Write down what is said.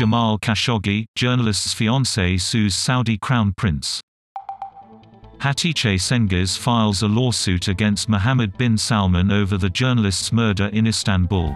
Jamal Khashoggi, journalist's fiancee, sues Saudi crown prince. Hatice Cengiz files a lawsuit against Mohammed bin Salman over the journalist's murder in Istanbul.